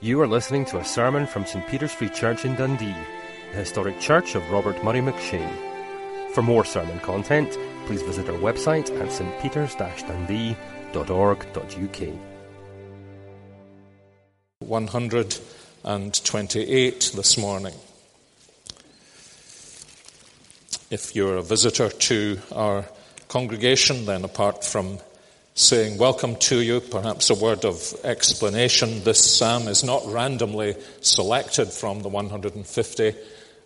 You are listening to a sermon from St Peter's Free Church in Dundee, the historic church of Robert Murray McCheyne. For more sermon content, please visit our website at stpeters-dundee.org.uk. 128 this morning. If you're a visitor to our congregation, then apart from saying welcome to you, perhaps a word of explanation. This psalm is not randomly selected from the 150.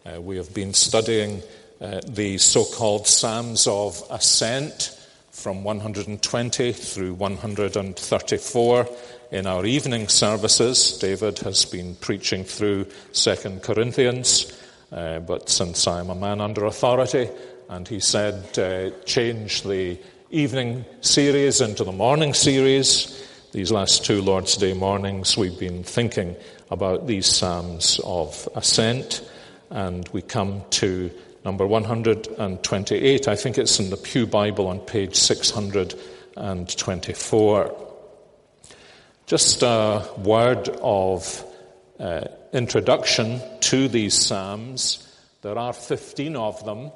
Uh, we have been studying uh, the so called Psalms of Ascent from 120 through 134 in our evening services. David has been preaching through 2 Corinthians, uh, but since I'm a man under authority, and he said, uh, change the evening series into the morning series. These last two Lord's Day mornings, we've been thinking about these Psalms of Ascent, and we come to number 128. I think it's in the Pew Bible on page 624. Just a word of uh, introduction to these Psalms. There are 15 of them,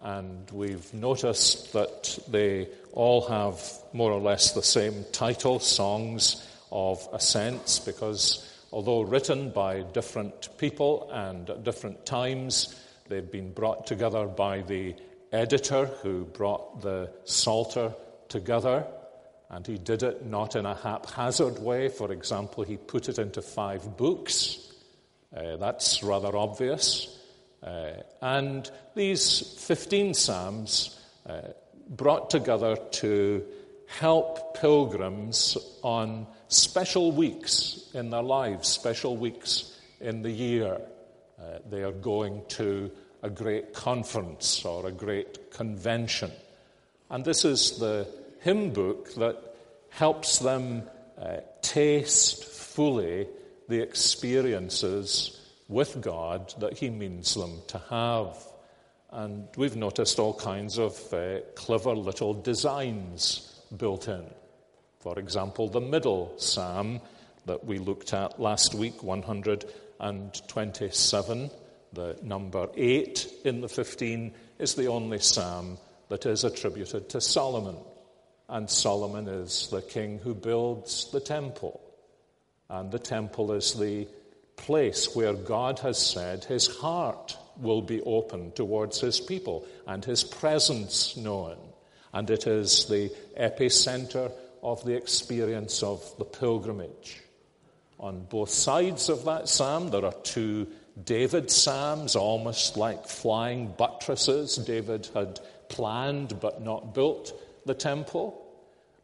and we've noticed that they all have more or less the same title, Songs of Ascents, because although written by different people and at different times, they've been brought together by the editor who brought the Psalter together. And he did it not in a haphazard way. For example, he put it into five books. Uh, that's rather obvious. Uh, and these 15 Psalms uh, brought together to help pilgrims on special weeks in their lives, special weeks in the year. Uh, they are going to a great conference or a great convention. And this is the hymn book that helps them uh, taste fully the experiences with God that He means them to have. And we've noticed all kinds of uh, clever little designs built in. For example, the middle psalm that we looked at last week, 127, the number 8 in the 15, is the only psalm that is attributed to Solomon. And Solomon is the king who builds the temple. And the temple is the place where God has said his heart will be open towards his people and his presence known. And it is the epicenter of the experience of the pilgrimage. On both sides of that psalm, there are two David psalms, almost like flying buttresses. David had planned but not built the temple.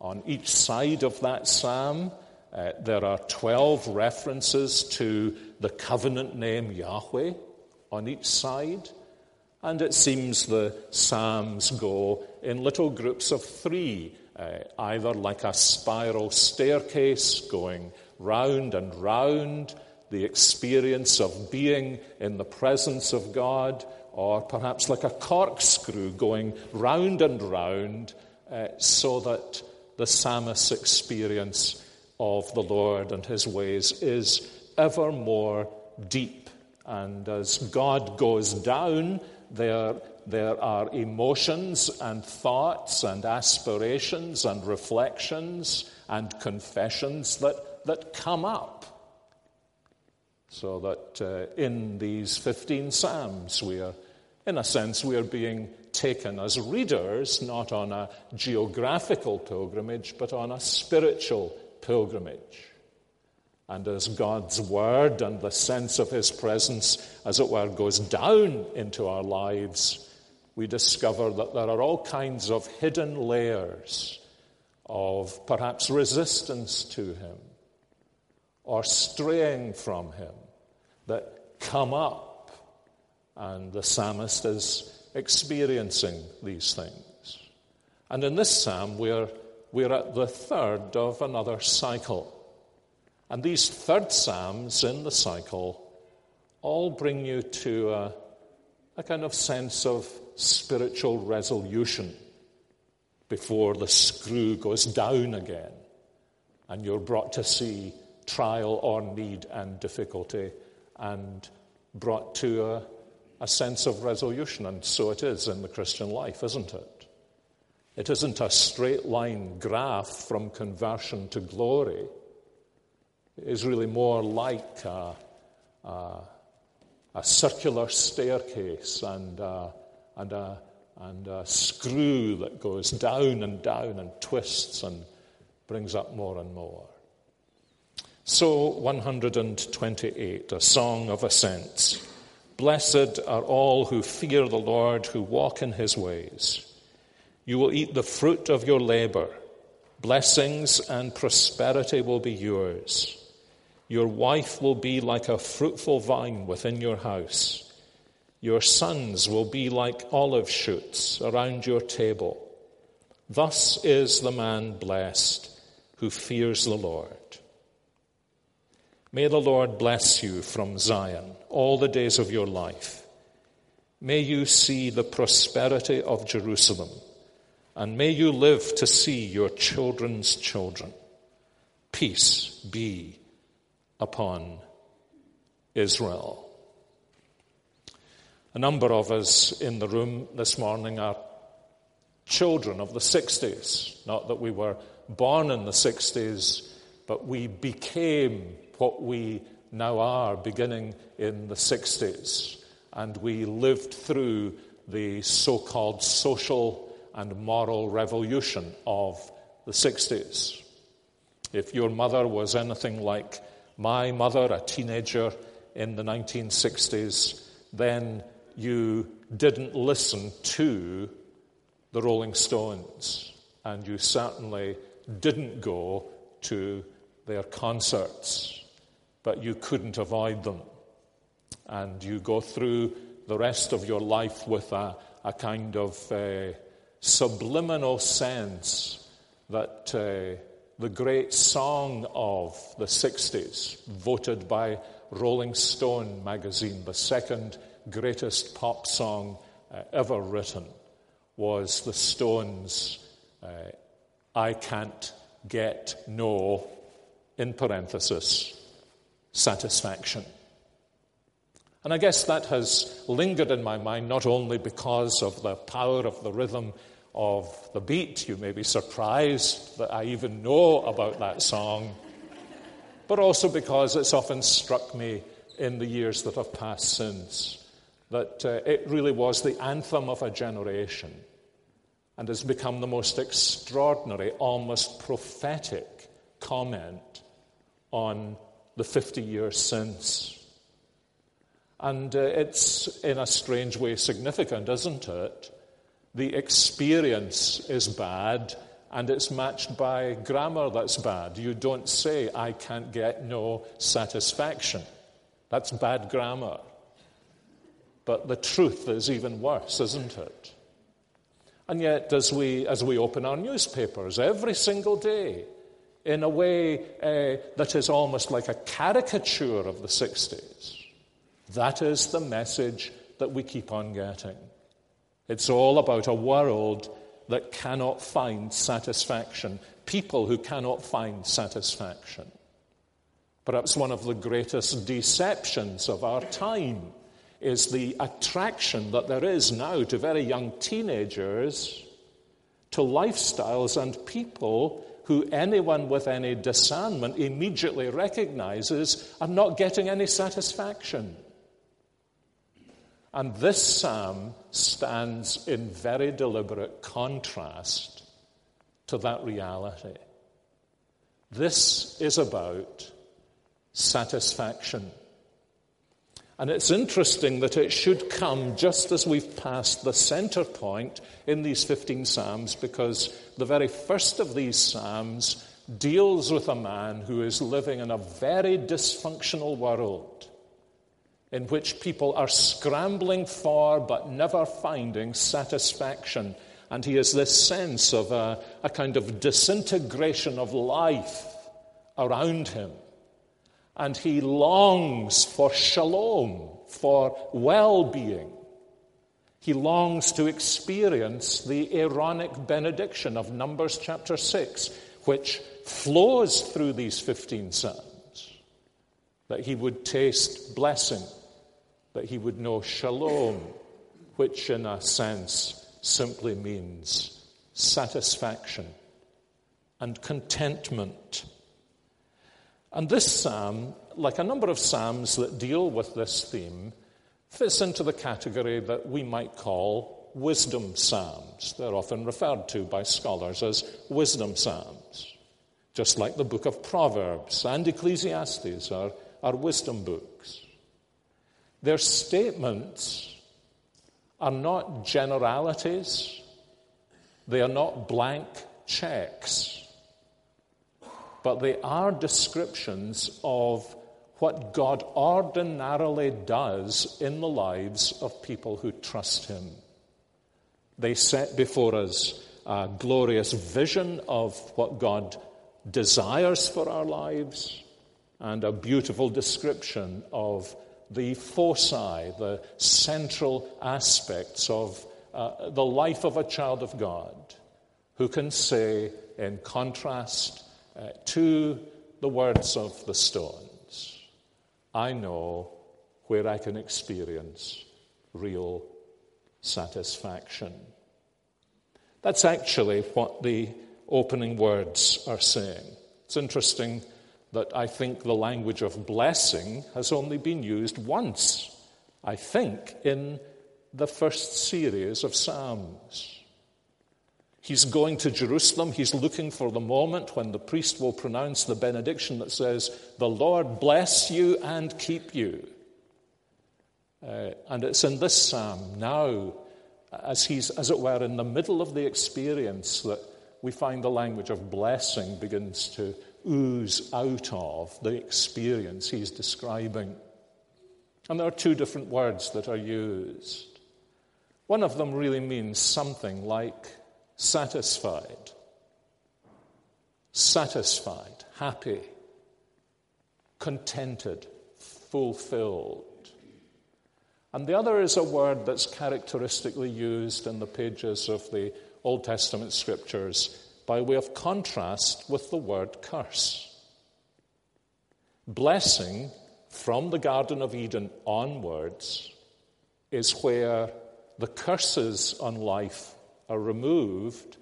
On each side of that psalm, uh, there are 12 references to the covenant name Yahweh on each side. And it seems the Psalms go in little groups of three, uh, either like a spiral staircase going round and round, the experience of being in the presence of God, or perhaps like a corkscrew going round and round, uh, so that the psalmist's experience of the Lord and his ways is ever more deep and as God goes down, there, there are emotions and thoughts and aspirations and reflections and confessions that, that come up. So that uh, in these 15 Psalms, we are, in a sense, we are being taken as readers, not on a geographical pilgrimage, but on a spiritual pilgrimage. And as God's word and the sense of his presence, as it were, goes down into our lives, we discover that there are all kinds of hidden layers of perhaps resistance to him or straying from him that come up. And the psalmist is experiencing these things. And in this psalm, we're, we're at the third of another cycle. And these third Psalms in the cycle all bring you to a, a kind of sense of spiritual resolution before the screw goes down again and you're brought to see trial or need and difficulty and brought to a, a sense of resolution. And so it is in the Christian life, isn't it? It isn't a straight line graph from conversion to glory. It is really more like a, a, a circular staircase and a, and, a, and a screw that goes down and down and twists and brings up more and more. So, 128, a song of ascents. Blessed are all who fear the Lord, who walk in his ways. You will eat the fruit of your labor. Blessings and prosperity will be yours. Your wife will be like a fruitful vine within your house. Your sons will be like olive shoots around your table. Thus is the man blessed who fears the Lord. May the Lord bless you from Zion all the days of your life. May you see the prosperity of Jerusalem, and may you live to see your children's children. Peace be upon Israel. A number of us in the room this morning are children of the 60s. Not that we were born in the 60s, but we became what we now are beginning in the 60s. And we lived through the so called social and moral revolution of the 60s. If your mother was anything like my mother, a teenager in the 1960s, then you didn't listen to the Rolling Stones, and you certainly didn't go to their concerts but you couldn't avoid them. And you go through the rest of your life with a, a kind of uh, subliminal sense that uh, the great song of the 60s, voted by Rolling Stone magazine, the second greatest pop song uh, ever written, was the Stones' uh, I Can't Get No, in parenthesis, satisfaction. And I guess that has lingered in my mind not only because of the power of the rhythm of the beat, you may be surprised that I even know about that song, but also because it's often struck me in the years that have passed since that uh, it really was the anthem of a generation and has become the most extraordinary, almost prophetic comment on the 50 years since. And uh, it's, in a strange way, significant, isn't it? The experience is bad, and it's matched by grammar that's bad. You don't say, I can't get no satisfaction. That's bad grammar. But the truth is even worse, isn't it? And yet, as we, as we open our newspapers every single day, in a way uh, that is almost like a caricature of the 60s. That is the message that we keep on getting. It's all about a world that cannot find satisfaction, people who cannot find satisfaction. Perhaps one of the greatest deceptions of our time is the attraction that there is now to very young teenagers to lifestyles and people who anyone with any discernment immediately recognizes are not getting any satisfaction. And this psalm stands in very deliberate contrast to that reality. This is about satisfaction. And it's interesting that it should come just as we've passed the center point in these 15 Psalms, because the very first of these Psalms deals with a man who is living in a very dysfunctional world in which people are scrambling for but never finding satisfaction. And he has this sense of a, a kind of disintegration of life around him. And he longs for shalom, for well being. He longs to experience the Aaronic benediction of Numbers chapter 6, which flows through these 15 Psalms. that he would taste blessing, that he would know shalom, which in a sense simply means satisfaction and contentment. And this psalm, like a number of psalms that deal with this theme, fits into the category that we might call wisdom psalms. They're often referred to by scholars as wisdom psalms, just like the book of Proverbs and Ecclesiastes are, are wisdom books. Their statements are not generalities, they are not blank checks, but they are descriptions of what God ordinarily does in the lives of people who trust Him. They set before us a glorious vision of what God desires for our lives and a beautiful description of the foci, the central aspects of uh, the life of a child of God, who can say, in contrast uh, to the words of the stones, I know where I can experience real satisfaction. That's actually what the opening words are saying. It's interesting that I think the language of blessing has only been used once, I think, in the first series of Psalms. He's going to Jerusalem. He's looking for the moment when the priest will pronounce the benediction that says, The Lord bless you and keep you. Uh, and it's in this psalm now, as he's, as it were, in the middle of the experience, that we find the language of blessing begins to ooze out of the experience he's describing. And there are two different words that are used. One of them really means something like satisfied, satisfied, happy, contented, fulfilled. And the other is a word that's characteristically used in the pages of the Old Testament scriptures by way of contrast with the word curse. Blessing from the Garden of Eden onwards is where the curses on life are removed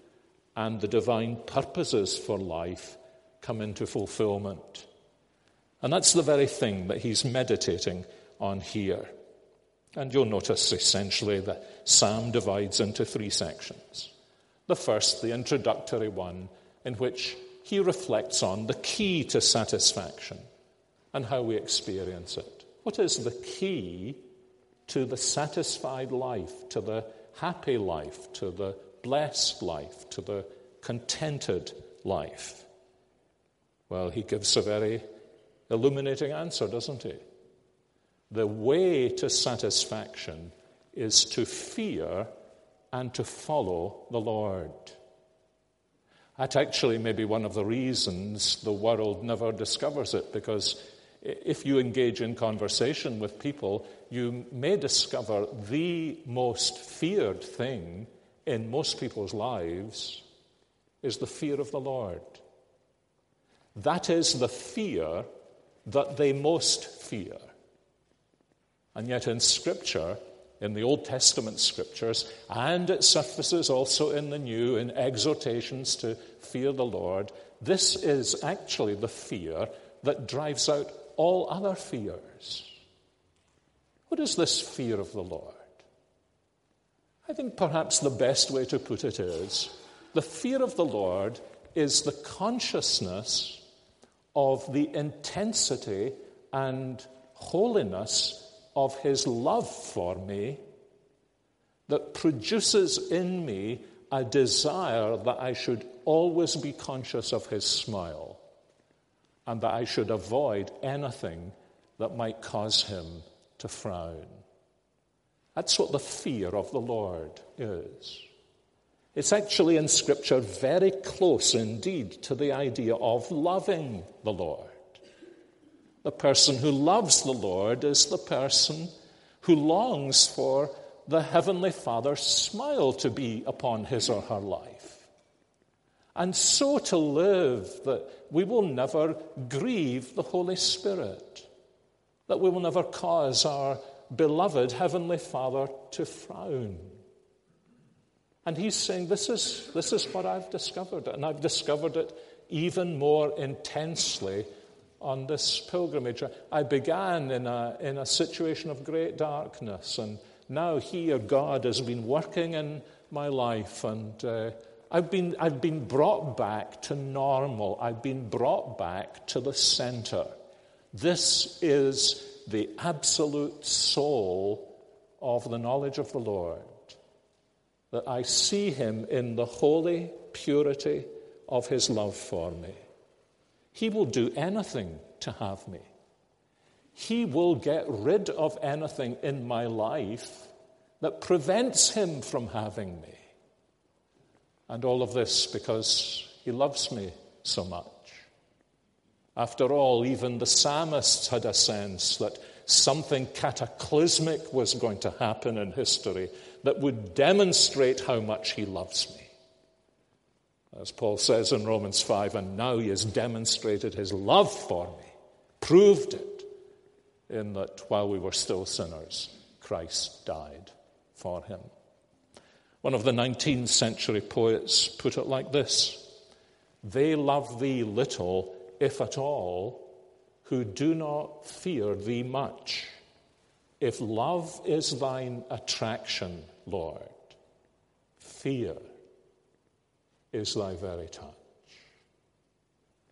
and the divine purposes for life come into fulfillment. And that's the very thing that he's meditating on here. And you'll notice essentially the psalm divides into three sections. The first, the introductory one, in which he reflects on the key to satisfaction and how we experience it. What is the key to the satisfied life, to the happy life, to the blessed life, to the contented life? Well, he gives a very illuminating answer, doesn't he? The way to satisfaction is to fear and to follow the Lord. That actually may be one of the reasons the world never discovers it, because if you engage in conversation with people, you may discover the most feared thing in most people's lives is the fear of the Lord. That is the fear that they most fear. And yet in Scripture, in the Old Testament scriptures, and it surfaces also in the New in exhortations to fear the Lord. This is actually the fear that drives out all other fears. What is this fear of the Lord? I think perhaps the best way to put it is the fear of the Lord is the consciousness of the intensity and holiness of his love for me that produces in me a desire that I should always be conscious of his smile and that I should avoid anything that might cause him to frown. That's what the fear of the Lord is. It's actually in Scripture very close indeed to the idea of loving the Lord. The person who loves the Lord is the person who longs for the Heavenly Father's smile to be upon his or her life. And so to live that we will never grieve the Holy Spirit. that we will never cause our beloved Heavenly Father to frown. And he's saying, this is, this is what I've discovered, and I've discovered it even more intensely on this pilgrimage. I began in a, in a situation of great darkness, and now here God has been working in my life, and uh, I've, been, I've been brought back to normal. I've been brought back to the center. This is the absolute soul of the knowledge of the Lord. That I see him in the holy purity of his love for me. He will do anything to have me. He will get rid of anything in my life that prevents him from having me. And all of this because he loves me so much. After all, even the psalmists had a sense that something cataclysmic was going to happen in history that would demonstrate how much he loves me. As Paul says in Romans 5, and now he has demonstrated his love for me, proved it, in that while we were still sinners, Christ died for him. One of the 19th century poets put it like this They love thee little if at all, who do not fear thee much. If love is thine attraction, Lord, fear is thy very touch.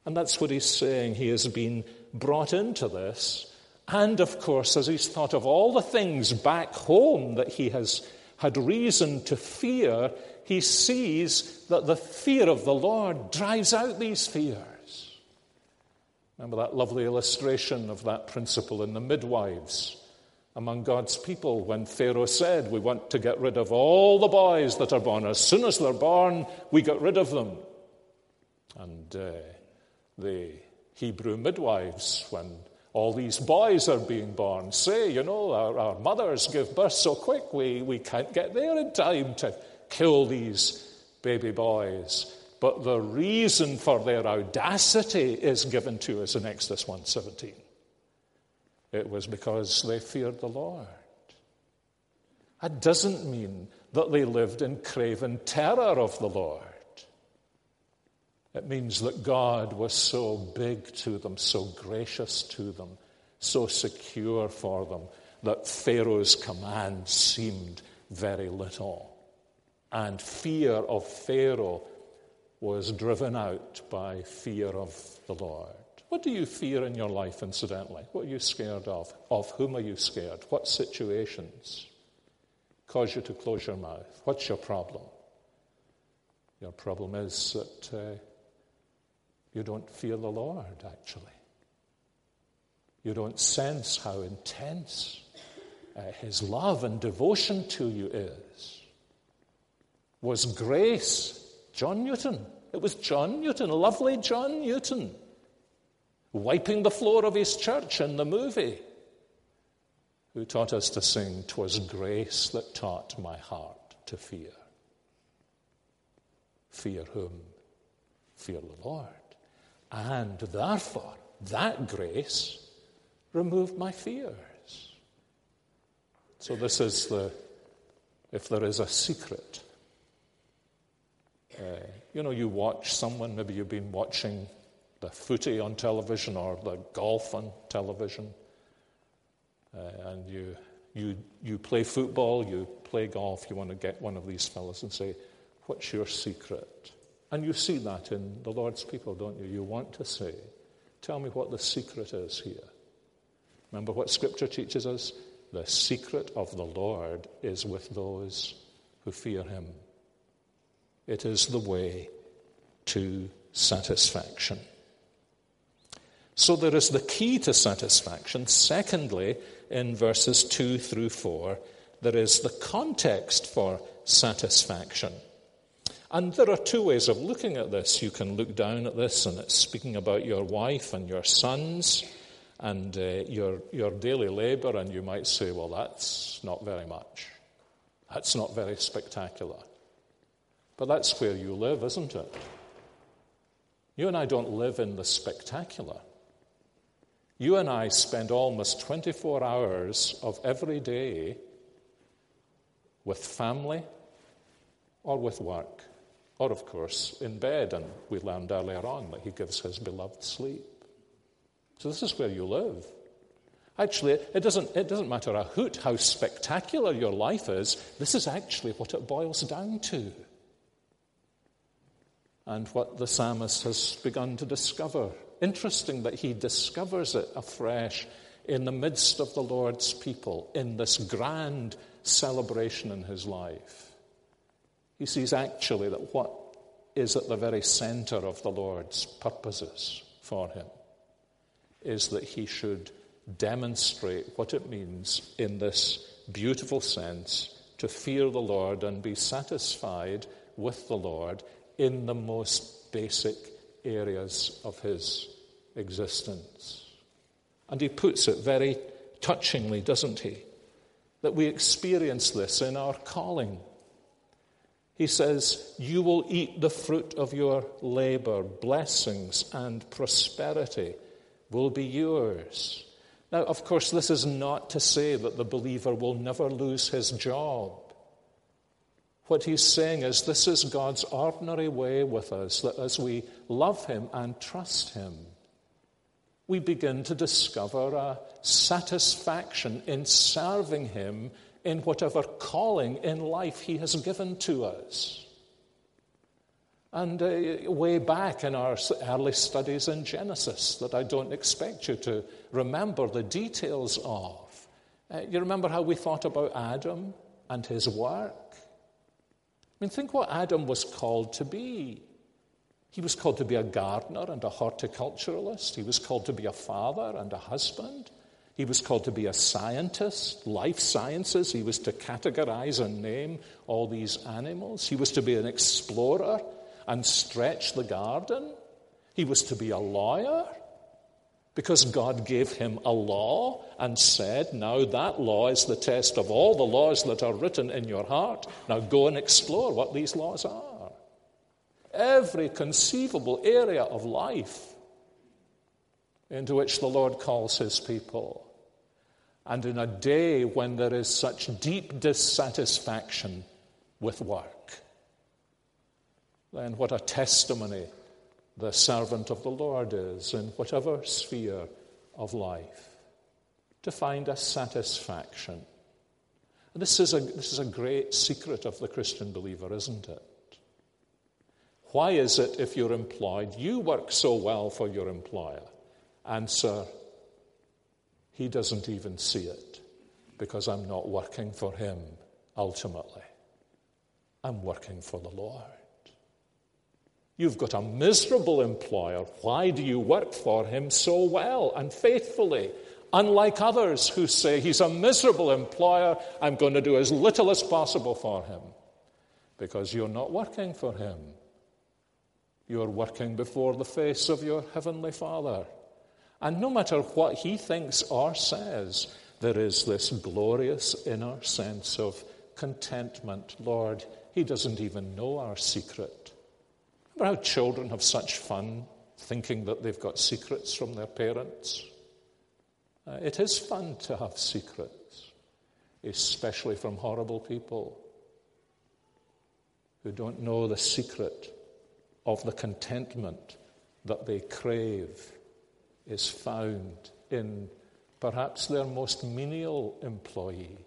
And that's what he's saying. He has been brought into this. And of course, as he's thought of all the things back home that he has had reason to fear, he sees that the fear of the Lord drives out these fears. Remember that lovely illustration of that principle in the midwives among God's people when Pharaoh said, We want to get rid of all the boys that are born. As soon as they're born, we get rid of them. And uh, the Hebrew midwives, when all these boys are being born, say, You know, our, our mothers give birth so quick, we, we can't get there in time to kill these baby boys. But the reason for their audacity is given to us in Exodus 1:17. It was because they feared the Lord. That doesn't mean that they lived in craven terror of the Lord. It means that God was so big to them, so gracious to them, so secure for them, that Pharaoh's command seemed very little. And fear of Pharaoh was driven out by fear of the Lord. What do you fear in your life, incidentally? What are you scared of? Of whom are you scared? What situations cause you to close your mouth? What's your problem? Your problem is that uh, you don't fear the Lord, actually. You don't sense how intense uh, His love and devotion to you is. Was grace John Newton. It was John Newton, lovely John Newton, wiping the floor of his church in the movie, who taught us to sing, "'Twas grace that taught my heart to fear. Fear whom? Fear the Lord. And therefore, that grace removed my fears. So, this is the, if there is a secret uh, you know, you watch someone, maybe you've been watching the footy on television or the golf on television, uh, and you, you, you play football, you play golf, you want to get one of these fellows and say, What's your secret? And you see that in the Lord's people, don't you? You want to say, Tell me what the secret is here. Remember what Scripture teaches us? The secret of the Lord is with those who fear Him. It is the way to satisfaction. So there is the key to satisfaction. Secondly, in verses 2 through 4, there is the context for satisfaction. And there are two ways of looking at this. You can look down at this, and it's speaking about your wife and your sons and uh, your, your daily labor, and you might say, well, that's not very much. That's not very spectacular. But that's where you live, isn't it? You and I don't live in the spectacular. You and I spend almost 24 hours of every day with family or with work, or, of course, in bed. And we learned earlier on that He gives His beloved sleep. So, this is where you live. Actually, it doesn't, it doesn't matter a hoot how spectacular your life is, this is actually what it boils down to. And what the psalmist has begun to discover. Interesting that he discovers it afresh in the midst of the Lord's people, in this grand celebration in his life. He sees actually that what is at the very center of the Lord's purposes for him is that he should demonstrate what it means in this beautiful sense to fear the Lord and be satisfied with the Lord in the most basic areas of his existence. And he puts it very touchingly, doesn't he? That we experience this in our calling. He says, You will eat the fruit of your labor, blessings and prosperity will be yours. Now, of course, this is not to say that the believer will never lose his job. What he's saying is this is God's ordinary way with us, that as we love him and trust him, we begin to discover a satisfaction in serving him in whatever calling in life he has given to us. And uh, way back in our early studies in Genesis, that I don't expect you to remember the details of. Uh, you remember how we thought about Adam and his work? I mean, think what Adam was called to be. He was called to be a gardener and a horticulturalist. He was called to be a father and a husband. He was called to be a scientist, life sciences. He was to categorize and name all these animals. He was to be an explorer and stretch the garden. He was to be a lawyer because God gave him a law and said, Now that law is the test of all the laws that are written in your heart. Now go and explore what these laws are. Every conceivable area of life into which the Lord calls his people. And in a day when there is such deep dissatisfaction with work, then what a testimony the servant of the Lord is in whatever sphere of life to find a satisfaction. And this is a, this is a great secret of the Christian believer, isn't it? Why is it, if you're employed, you work so well for your employer? Answer, he doesn't even see it because I'm not working for him ultimately. I'm working for the Lord. You've got a miserable employer. Why do you work for him so well and faithfully? Unlike others who say, He's a miserable employer, I'm going to do as little as possible for him. Because you're not working for him. You're working before the face of your heavenly Father. And no matter what he thinks or says, there is this glorious inner sense of contentment. Lord, he doesn't even know our secret. Remember how children have such fun thinking that they've got secrets from their parents? Uh, it is fun to have secrets, especially from horrible people who don't know the secret of the contentment that they crave is found in perhaps their most menial employee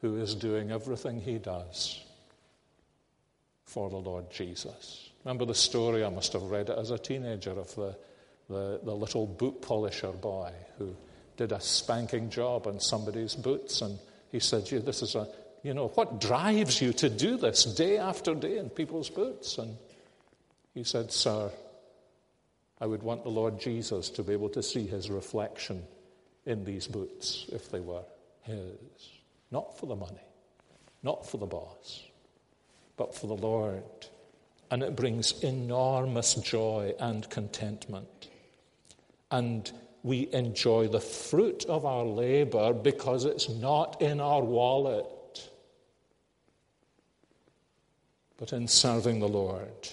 who is doing everything he does for the Lord Jesus. Remember the story, I must have read it as a teenager, of the, the, the little boot polisher boy who did a spanking job on somebody's boots. And he said, yeah, This is a, you know, what drives you to do this day after day in people's boots? And he said, Sir, I would want the Lord Jesus to be able to see his reflection in these boots if they were his. Not for the money, not for the boss, but for the Lord and it brings enormous joy and contentment. And we enjoy the fruit of our labor because it's not in our wallet, but in serving the Lord.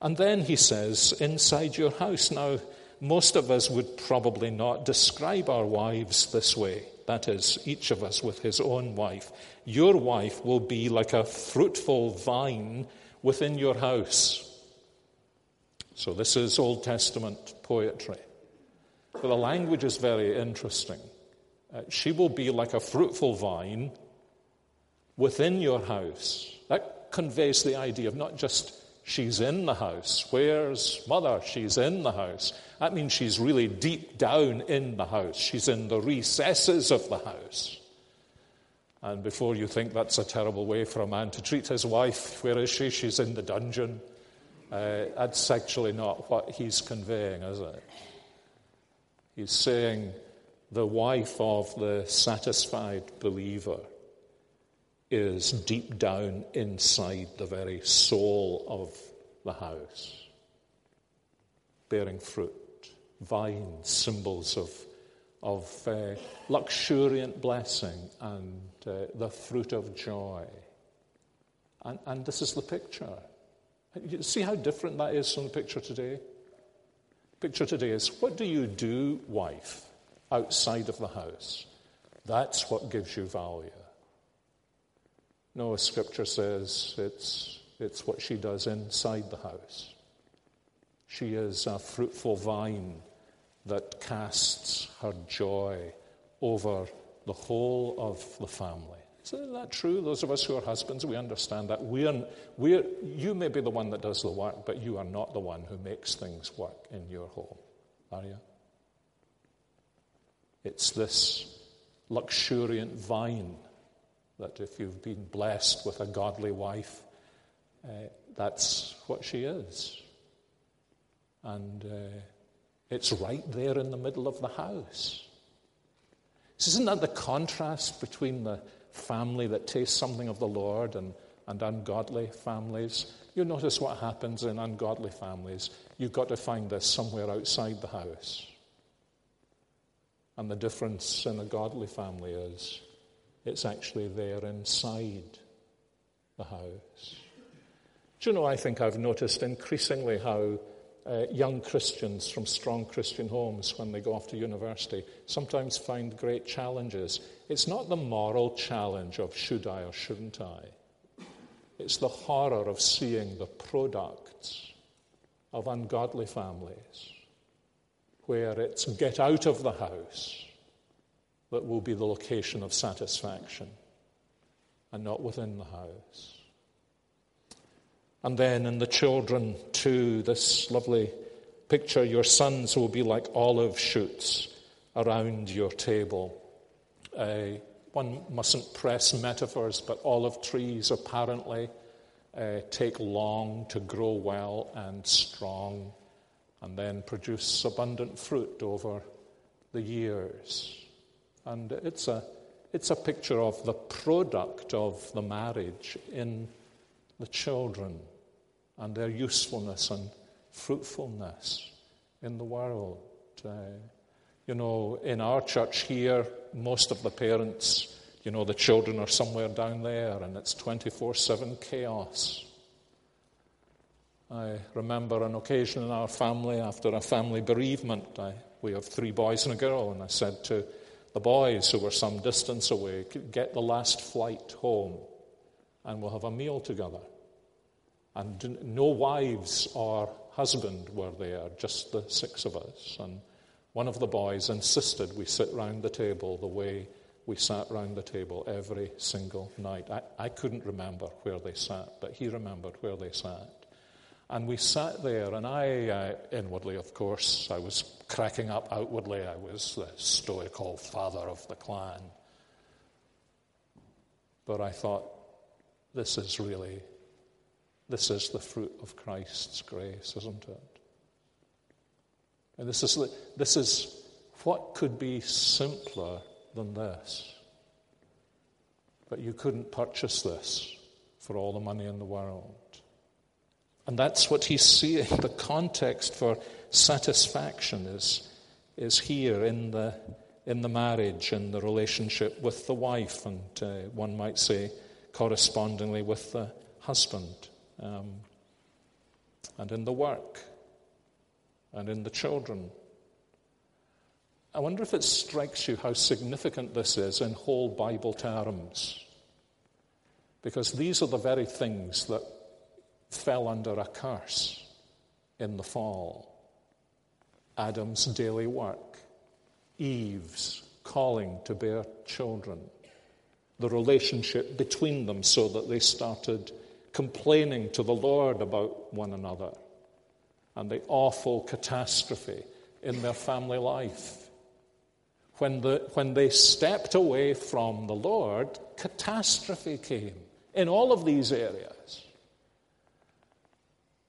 And then he says, inside your house. Now, most of us would probably not describe our wives this way. That is, each of us with his own wife. Your wife will be like a fruitful vine within your house. So, this is Old Testament poetry. But the language is very interesting. Uh, she will be like a fruitful vine within your house. That conveys the idea of not just she's in the house. Where's mother? She's in the house. That means she's really deep down in the house. She's in the recesses of the house. And before you think that's a terrible way for a man to treat his wife, where is she? She's in the dungeon. Uh, that's actually not what he's conveying, is it? He's saying the wife of the satisfied believer is deep down inside the very soul of the house, bearing fruit, vines, symbols of, of uh, luxuriant blessing and uh, the fruit of joy. And, and this is the picture. You see how different that is from the picture today? Picture today is what do you do, wife, outside of the house? That's what gives you value. No, Scripture says it's, it's what she does inside the house. She is a fruitful vine that casts her joy over the whole of the family. Isn't that true? Those of us who are husbands, we understand that. We're, we're, you may be the one that does the work, but you are not the one who makes things work in your home, are you? It's this luxuriant vine that if you've been blessed with a godly wife, uh, that's what she is. And uh, it's right there in the middle of the house. Isn't that the contrast between the family that tastes something of the Lord and, and ungodly families? You notice what happens in ungodly families. You've got to find this somewhere outside the house. And the difference in a godly family is it's actually there inside the house. Do you know, I think I've noticed increasingly how uh, young Christians from strong Christian homes, when they go off to university, sometimes find great challenges. It's not the moral challenge of should I or shouldn't I, it's the horror of seeing the products of ungodly families where it's get out of the house that will be the location of satisfaction and not within the house. And then in the children, too, this lovely picture your sons will be like olive shoots around your table. Uh, one mustn't press metaphors, but olive trees apparently uh, take long to grow well and strong and then produce abundant fruit over the years. And it's a, it's a picture of the product of the marriage in the children and their usefulness and fruitfulness in the world. Uh, you know, in our church here, most of the parents, you know, the children are somewhere down there and it's 24 7 chaos. I remember an occasion in our family after a family bereavement. I, we have three boys and a girl, and I said to the boys who were some distance away, get the last flight home and we'll have a meal together. And no wives or husband were there, just the six of us. And one of the boys insisted we sit round the table the way we sat round the table every single night. I, I couldn't remember where they sat, but he remembered where they sat. And we sat there, and I, uh, inwardly, of course, I was cracking up outwardly. I was the stoical father of the clan. But I thought, this is really, this is the fruit of Christ's grace, isn't it? And this is, this is what could be simpler than this? But you couldn't purchase this for all the money in the world. And that's what he's seeing. The context for satisfaction is, is here in the, in the marriage in the relationship with the wife, and uh, one might say correspondingly with the husband, um, and in the work, and in the children, I wonder if it strikes you how significant this is in whole Bible terms. Because these are the very things that fell under a curse in the fall Adam's daily work, Eve's calling to bear children, the relationship between them so that they started complaining to the Lord about one another, and the awful catastrophe in their family life. When, the, when they stepped away from the Lord, catastrophe came in all of these areas.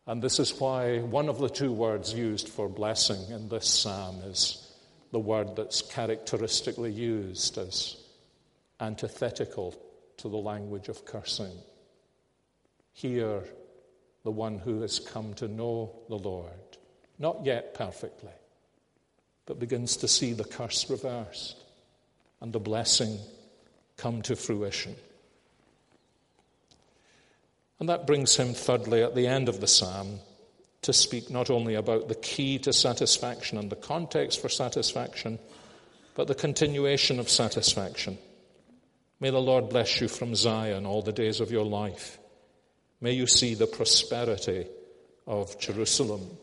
And this is why one of the two words used for blessing in this psalm is the word that's characteristically used as antithetical to the language of cursing. Here, the one who has come to know the Lord, not yet perfectly, but begins to see the curse reversed and the blessing come to fruition. And that brings him, thirdly, at the end of the psalm, to speak not only about the key to satisfaction and the context for satisfaction, but the continuation of satisfaction. May the Lord bless you from Zion all the days of your life. May you see the prosperity of Jerusalem.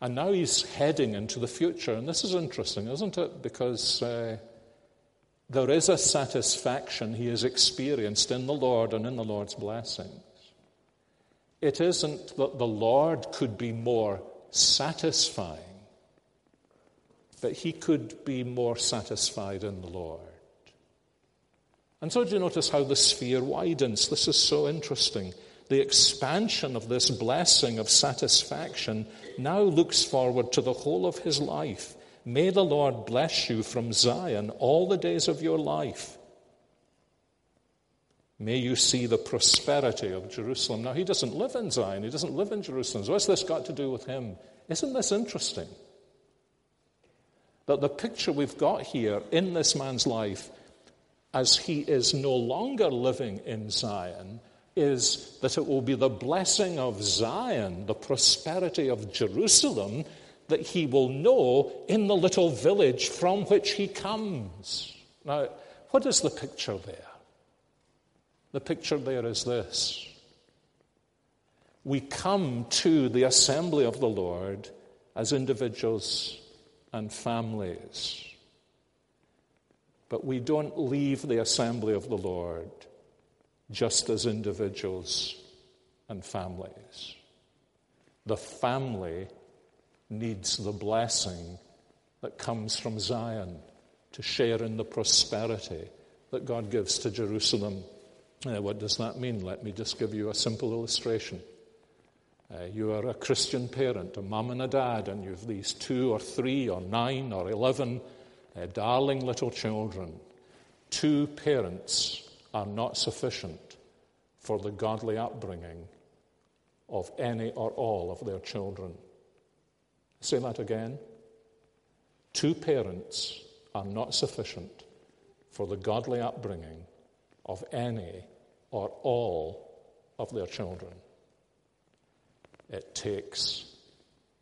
And now he's heading into the future. And this is interesting, isn't it? Because uh, there is a satisfaction he has experienced in the Lord and in the Lord's blessings. It isn't that the Lord could be more satisfying, but he could be more satisfied in the Lord. And so, do you notice how the sphere widens? This is so interesting. The expansion of this blessing of satisfaction now looks forward to the whole of his life. May the Lord bless you from Zion all the days of your life. May you see the prosperity of Jerusalem. Now, he doesn't live in Zion, he doesn't live in Jerusalem. So, what's this got to do with him? Isn't this interesting? That the picture we've got here in this man's life, as he is no longer living in Zion, is that it will be the blessing of Zion, the prosperity of Jerusalem, that he will know in the little village from which he comes. Now, what is the picture there? The picture there is this we come to the assembly of the Lord as individuals and families. But we don't leave the assembly of the Lord just as individuals and families. The family needs the blessing that comes from Zion to share in the prosperity that God gives to Jerusalem uh, what does that mean? Let me just give you a simple illustration. Uh, you are a Christian parent, a mum and a dad, and you have these two or three or nine or eleven uh, darling little children. Two parents are not sufficient for the godly upbringing of any or all of their children. Say that again. Two parents are not sufficient for the godly upbringing of any or all of their children. It takes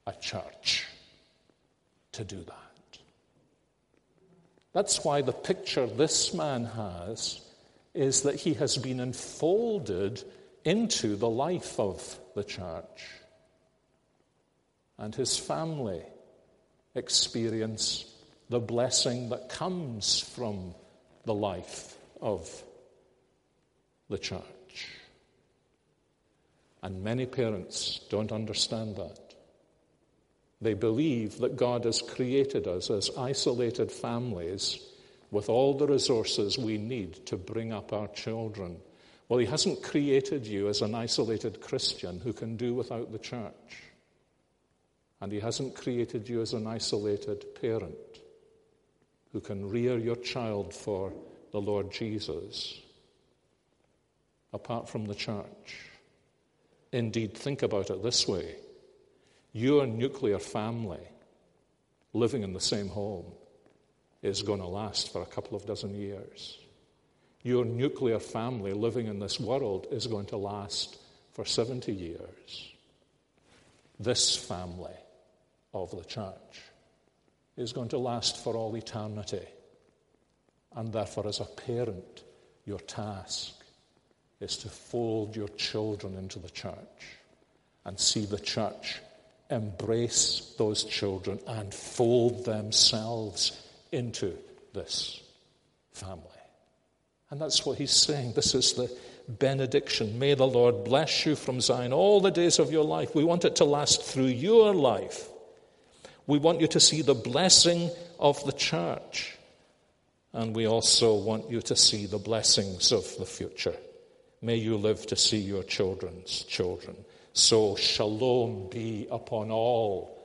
a church to do that. That's why the picture this man has is that he has been enfolded into the life of the church. And his family experience the blessing that comes from the life of the church. And many parents don't understand that. They believe that God has created us as isolated families with all the resources we need to bring up our children. Well, He hasn't created you as an isolated Christian who can do without the church. And He hasn't created you as an isolated parent who can rear your child for the Lord Jesus apart from the church. Indeed, think about it this way your nuclear family living in the same home is going to last for a couple of dozen years. Your nuclear family living in this world is going to last for 70 years. This family of the church is going to last for all eternity. And therefore, as a parent, your task is to fold your children into the church and see the church embrace those children and fold themselves into this family. And that's what he's saying. This is the benediction. May the Lord bless you from Zion all the days of your life. We want it to last through your life. We want you to see the blessing of the church. And we also want you to see the blessings of the future. May you live to see your children's children. So, shalom be upon all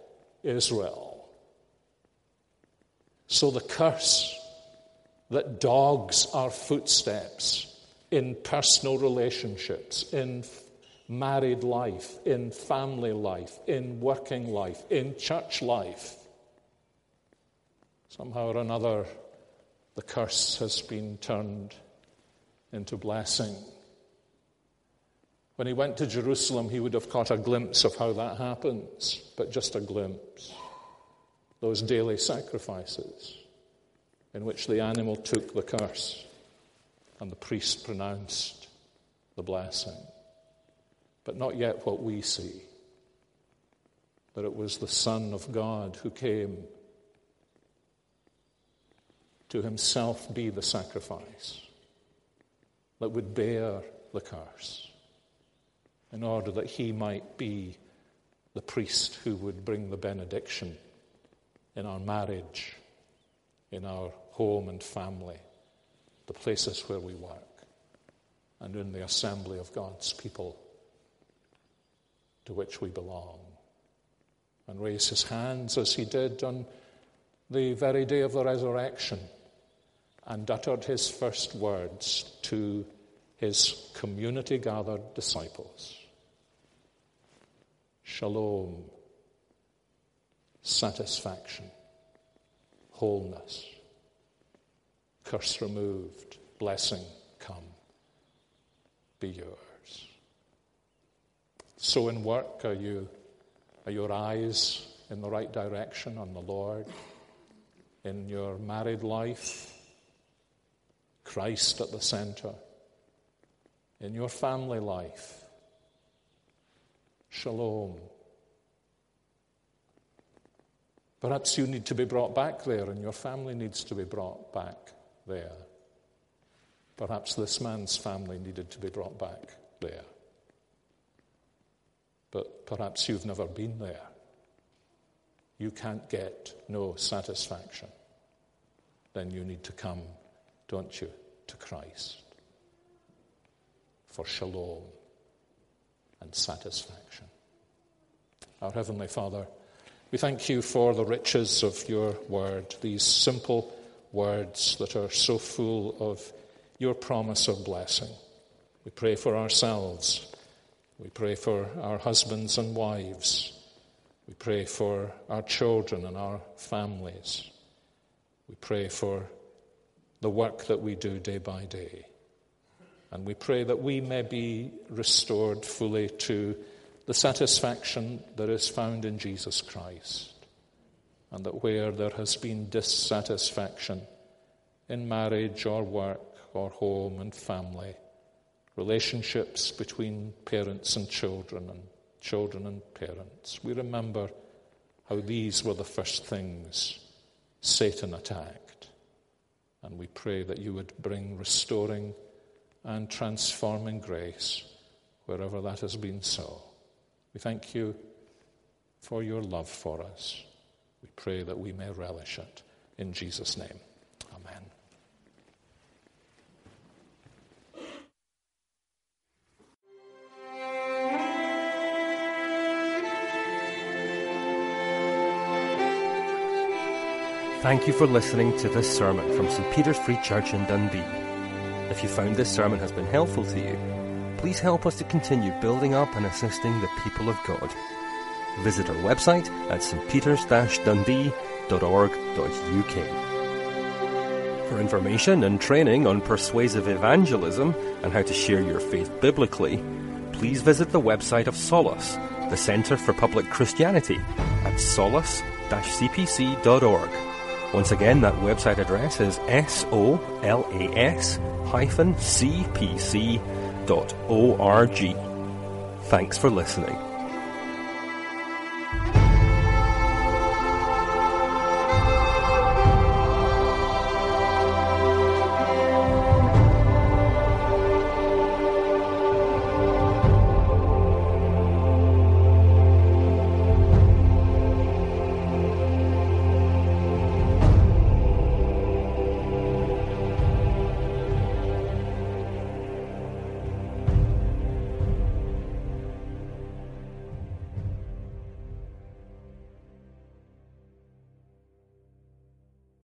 Israel. So, the curse that dogs our footsteps in personal relationships, in married life, in family life, in working life, in church life. Somehow or another, the curse has been turned into blessing. When he went to Jerusalem, he would have caught a glimpse of how that happens, but just a glimpse. Those daily sacrifices in which the animal took the curse and the priest pronounced the blessing. But not yet what we see that it was the Son of God who came to himself be the sacrifice that would bear the curse in order that he might be the priest who would bring the benediction in our marriage, in our home and family, the places where we work, and in the assembly of God's people to which we belong. And raise his hands as he did on the very day of the resurrection and uttered his first words to his community gathered disciples Shalom, satisfaction, wholeness curse removed, blessing come, be yours. So in work, are you are your eyes in the right direction on the Lord? In your married life, Christ at the center. In your family life, shalom. Perhaps you need to be brought back there, and your family needs to be brought back there. Perhaps this man's family needed to be brought back there. But perhaps you've never been there. You can't get no satisfaction. Then you need to come, don't you, to Christ for shalom and satisfaction. Our Heavenly Father, we thank you for the riches of your word, these simple words that are so full of your promise of blessing. We pray for ourselves. We pray for our husbands and wives. We pray for our children and our families. We pray for the work that we do day by day. And we pray that we may be restored fully to the satisfaction that is found in Jesus Christ and that where there has been dissatisfaction in marriage or work or home and family, relationships between parents and children and children and parents, we remember how these were the first things Satan attacked. And we pray that you would bring restoring and transforming grace wherever that has been so. We thank you for your love for us. We pray that we may relish it. In Jesus' name, amen. Thank you for listening to this sermon from St. Peter's Free Church in Dundee. If you found this sermon has been helpful to you, please help us to continue building up and assisting the people of God visit our website at stpeters-dundee.org.uk. For information and training on persuasive evangelism and how to share your faith biblically, please visit the website of Solas, the Centre for Public Christianity, at solas-cpc.org. Once again, that website address is solas-cpc.org. Thanks for listening.